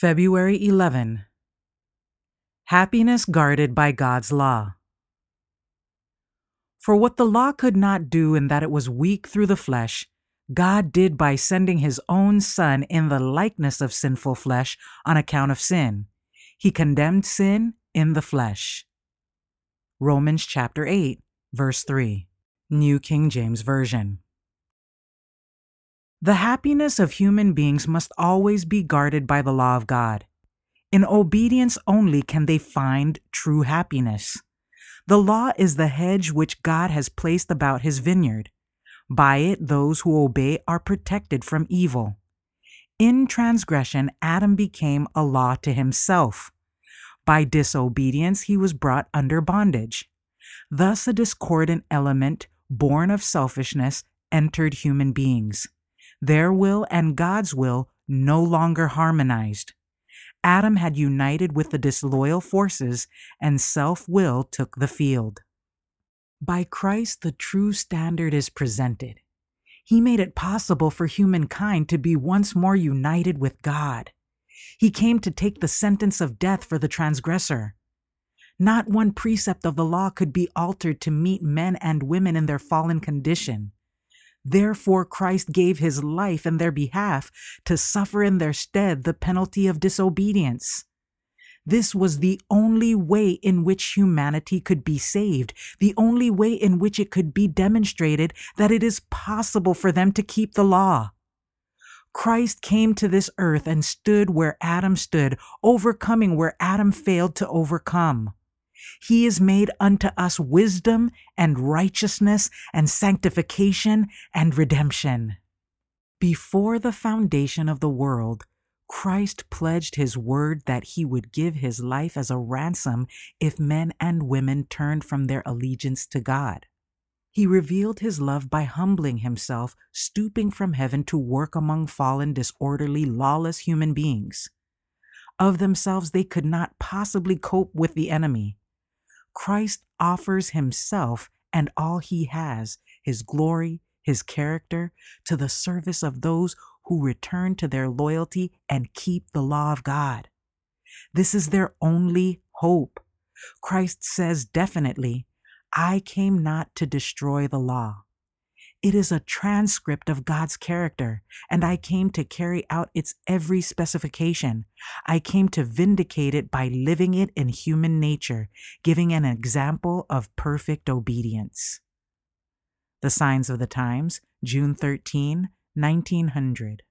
February 11. Happiness guarded by God's law. For what the law could not do in that it was weak through the flesh, God did by sending his own Son in the likeness of sinful flesh on account of sin. He condemned sin in the flesh. Romans chapter 8, verse 3, New King James Version. The happiness of human beings must always be guarded by the law of God. In obedience only can they find true happiness. The law is the hedge which God has placed about his vineyard. By it, those who obey are protected from evil. In transgression, Adam became a law to himself. By disobedience, he was brought under bondage. Thus, a discordant element, born of selfishness, entered human beings. Their will and God's will no longer harmonized. Adam had united with the disloyal forces, and self will took the field. By Christ, the true standard is presented. He made it possible for humankind to be once more united with God. He came to take the sentence of death for the transgressor. Not one precept of the law could be altered to meet men and women in their fallen condition. Therefore, Christ gave his life in their behalf to suffer in their stead the penalty of disobedience. This was the only way in which humanity could be saved, the only way in which it could be demonstrated that it is possible for them to keep the law. Christ came to this earth and stood where Adam stood, overcoming where Adam failed to overcome. He is made unto us wisdom and righteousness and sanctification and redemption. Before the foundation of the world, Christ pledged his word that he would give his life as a ransom if men and women turned from their allegiance to God. He revealed his love by humbling himself, stooping from heaven to work among fallen, disorderly, lawless human beings. Of themselves, they could not possibly cope with the enemy. Christ offers himself and all he has, his glory, his character, to the service of those who return to their loyalty and keep the law of God. This is their only hope. Christ says definitely, I came not to destroy the law. It is a transcript of God's character, and I came to carry out its every specification. I came to vindicate it by living it in human nature, giving an example of perfect obedience. The Signs of the Times, June 13, 1900.